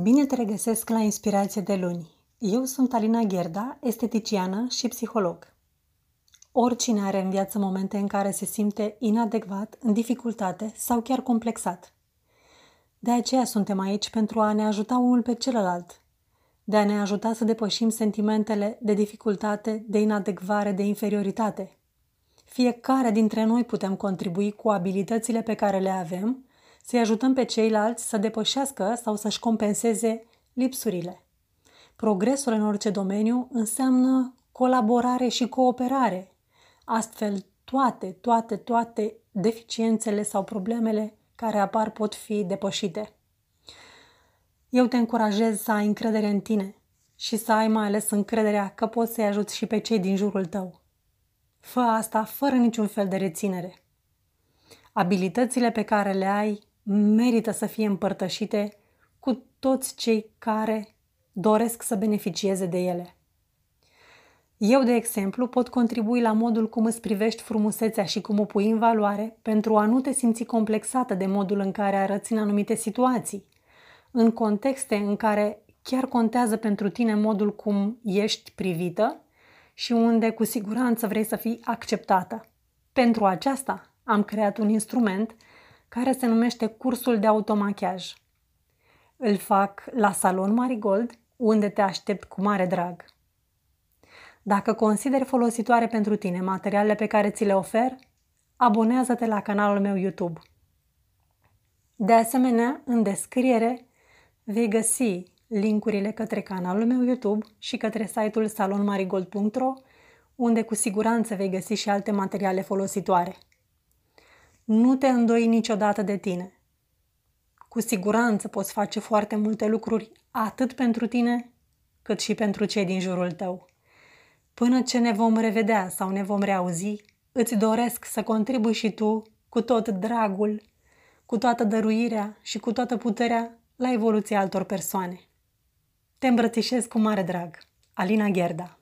Bine te regăsesc la Inspirație de luni. Eu sunt Alina Gherda, esteticiană și psiholog. Oricine are în viață momente în care se simte inadecvat, în dificultate sau chiar complexat. De aceea suntem aici pentru a ne ajuta unul pe celălalt, de a ne ajuta să depășim sentimentele de dificultate, de inadecvare, de inferioritate. Fiecare dintre noi putem contribui cu abilitățile pe care le avem să-i ajutăm pe ceilalți să depășească sau să-și compenseze lipsurile. Progresul în orice domeniu înseamnă colaborare și cooperare. Astfel, toate, toate, toate deficiențele sau problemele care apar pot fi depășite. Eu te încurajez să ai încredere în tine și să ai mai ales încrederea că poți să-i ajuți și pe cei din jurul tău. Fă asta fără niciun fel de reținere. Abilitățile pe care le ai merită să fie împărtășite cu toți cei care doresc să beneficieze de ele. Eu, de exemplu, pot contribui la modul cum îți privești frumusețea și cum o pui în valoare pentru a nu te simți complexată de modul în care arăți în anumite situații, în contexte în care chiar contează pentru tine modul cum ești privită și unde cu siguranță vrei să fii acceptată. Pentru aceasta am creat un instrument care se numește cursul de automachiaj. Îl fac la Salon Marigold, unde te aștept cu mare drag. Dacă consideri folositoare pentru tine materialele pe care ți le ofer, abonează-te la canalul meu YouTube. De asemenea, în descriere vei găsi linkurile către canalul meu YouTube și către site-ul salonmarigold.ro, unde cu siguranță vei găsi și alte materiale folositoare. Nu te îndoi niciodată de tine. Cu siguranță poți face foarte multe lucruri atât pentru tine, cât și pentru cei din jurul tău. Până ce ne vom revedea sau ne vom reauzi, îți doresc să contribui și tu cu tot dragul, cu toată dăruirea și cu toată puterea la evoluția altor persoane. Te îmbrățișez cu mare drag. Alina Gherda